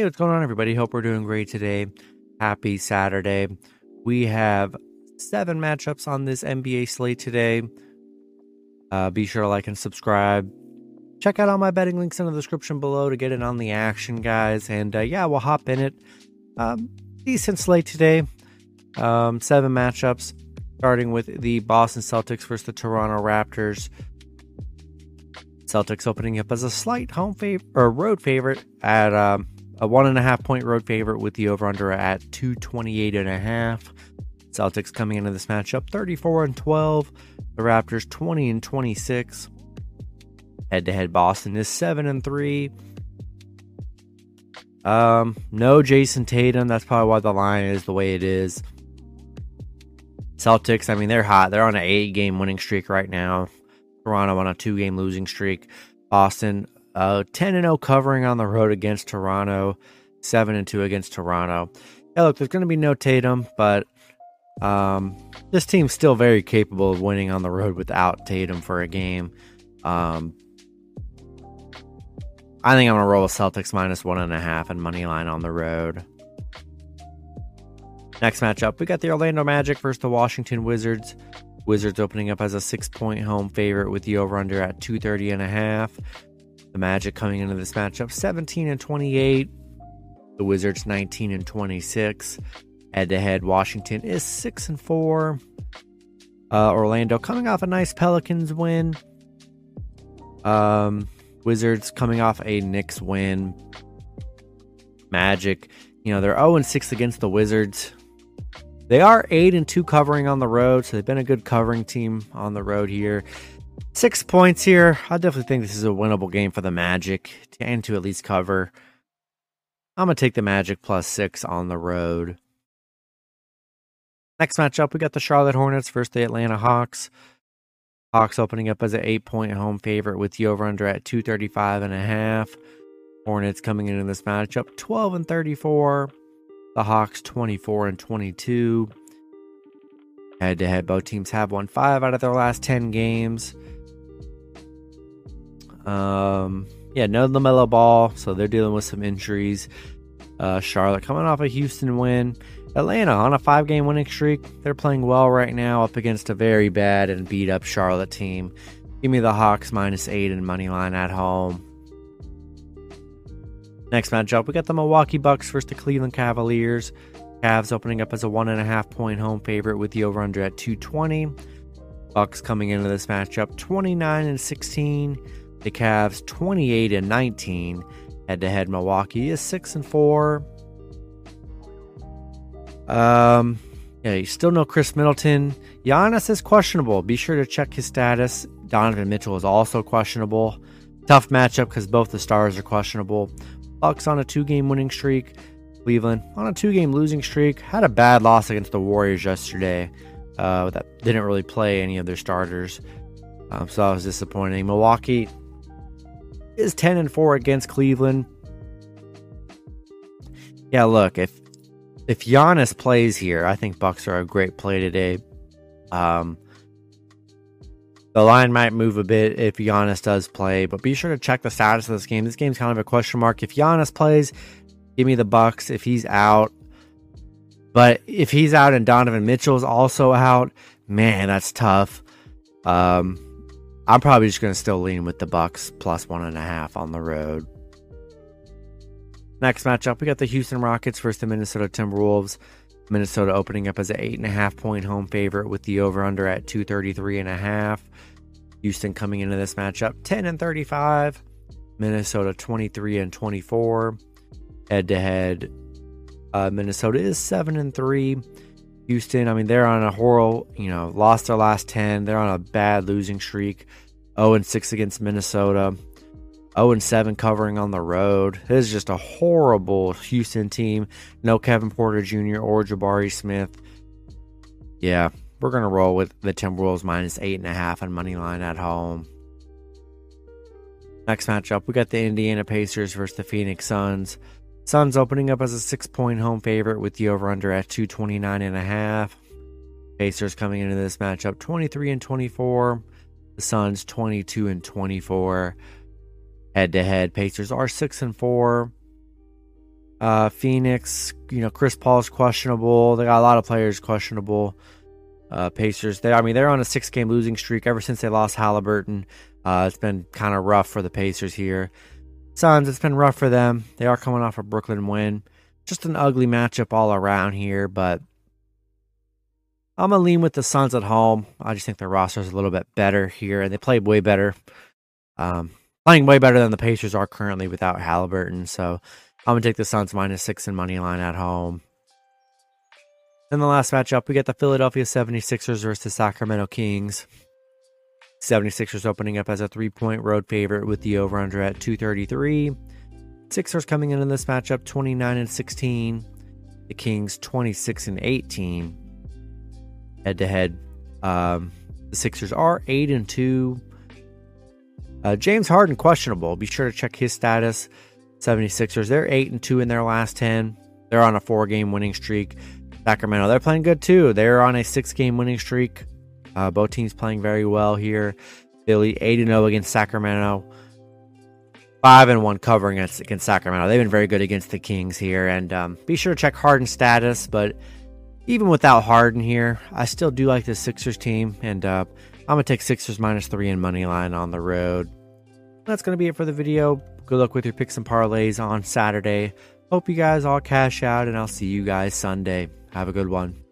Hey, what's going on, everybody? Hope we're doing great today. Happy Saturday. We have seven matchups on this NBA slate today. Uh, be sure to like and subscribe. Check out all my betting links in the description below to get in on the action, guys. And uh, yeah, we'll hop in it. Um, decent slate today. Um, seven matchups, starting with the Boston Celtics versus the Toronto Raptors. Celtics opening up as a slight home favorite or road favorite at um, a one and a half point road favorite with the over under at 228 and a half. Celtics coming into this matchup 34 and 12. The Raptors 20 and 26. Head to head, Boston is 7 and 3. Um, no Jayson Tatum. That's probably why the line is the way it is. Celtics, I mean, they're hot. They're on an eight game winning streak right now. Toronto on a two game losing streak. Boston uh, 10 and 0 covering on the road against Toronto, 7 and 2 against Toronto. Yeah, look, there's going to be no Tatum, but um, this team's still very capable of winning on the road without Tatum for a game. Um, I think I'm to roll with Celtics minus one and a half and money line on the road. Next matchup, we got the Orlando Magic versus the Washington Wizards. Wizards opening up as a six point home favorite with the over under at 230 and a half. The Magic coming into this matchup 17 and 28. The Wizards 19 and 26. Head to head, Washington is 6 and 4. Uh, Orlando coming off a nice Pelicans win. Um, Wizards coming off a Knicks win. Magic, you know, they're 0 and 6 against the Wizards. They are 8 and 2 covering on the road, so they've been a good covering team on the road here. Six points here. I definitely think this is a winnable game for the Magic and to at least cover. I'm going to take the Magic plus six on the road. Next matchup, we got the Charlotte Hornets versus the Atlanta Hawks. Hawks opening up as an eight point home favorite with the over under at 235 and a half. Hornets coming into this matchup 12 and 34. The Hawks 24 and 22. Head to head, both teams have won five out of their last 10 games. Um, yeah, no LaMelo Ball, so they're dealing with some injuries. Uh, Charlotte coming off a Houston win. Atlanta on a five game winning streak. They're playing well right now up against a very bad and beat up Charlotte team. Give me the Hawks minus eight in money line at home. Next matchup, we got the Milwaukee Bucks versus the Cleveland Cavaliers. Cavs opening up as a one and a half point home favorite with the over under at 220. Bucks coming into this matchup 29 and 16. The Cavs 28 and 19. Head to head Milwaukee is 6 and 4. Um yeah, you still know Khris Middleton. Giannis is questionable. Be sure to check his status. Donovan Mitchell is also questionable. Tough matchup because both the stars are questionable. Bucks on a two-game winning streak. Cleveland on a two-game losing streak. Had a bad loss against the Warriors yesterday. Uh, that didn't really play any of their starters, um, so that was disappointing. Milwaukee is 10 and 4 against Cleveland. Yeah, look, if if Giannis plays here, I think Bucks are a great play today. Um, the line might move a bit if Giannis does play, but be sure to check the status of this game. This game's kind of a question mark. If Giannis plays, give me the Bucks. If he's out, but if he's out and Donovan Mitchell's also out, man, that's tough. Um, I'm probably just going to still lean with the Bucks plus one and a half on the road. Next matchup, we got the Houston Rockets versus the Minnesota Timberwolves. Minnesota opening up as an eight and a half point home favorite with the over under at 233 and a half. Houston coming into this matchup 10 and 35. Minnesota 23 and 24. Head to head, uh, Minnesota is 7 and 3. Houston, I mean, they're on a horrible, you know, lost their last 10. They're on a bad losing streak. 0 and 6 against Minnesota. 0 and 7 covering on the road. This is just a horrible Houston team. No Kevin Porter Jr. or Jabari Smith. Yeah, we're going to roll with the Timberwolves minus 8.5 on money line at home. Next matchup, we got the Indiana Pacers versus the Phoenix Suns. Suns opening up as a six point home favorite with the over under at 229 and a half. Pacers coming into this matchup 23 and 24. The Suns 22 and 24. Head to head, Pacers are 6 and 4. Uh, Phoenix, you know, Chris Paul's questionable. They got a lot of players questionable. Uh, Pacers, they I mean they're on a six game losing streak ever since they lost Halliburton. Uh, it's been kind of rough for the Pacers here. Suns, it's been rough for them. They are coming off a Brooklyn win. Just an ugly matchup all around here, but I'm gonna lean with the Suns at home. I just think their roster is a little bit better here, and they played way better. Um, playing way better than the Pacers are currently without Halliburton. So I'm gonna take the Suns minus six in money line at home. In the last matchup, we get the Philadelphia 76ers versus the Sacramento Kings. 76ers opening up as a three point road favorite with the over under at 233. Sixers coming in in this matchup 29 and 16. The Kings 26 and 18. Head to head, the Sixers are 8 and 2. Uh, James Harden questionable. Be sure to check his status. 76ers, they're 8 and 2 in their last 10. They're on a four game winning streak. Sacramento, they're playing good too. They're on a six game winning streak. Uh, both teams playing very well here. Philly 8 0 against Sacramento. 5 and 1 covering against, against Sacramento. They've been very good against the Kings here. And um, be sure to check Harden's status. But even without Harden here, I still do like the Sixers team. And uh, I'm going to take Sixers minus 3 in money line on the road. That's going to be it for the video. Good luck with your picks and parlays on Saturday. Hope you guys all cash out, and I'll see you guys Sunday. Have a good one.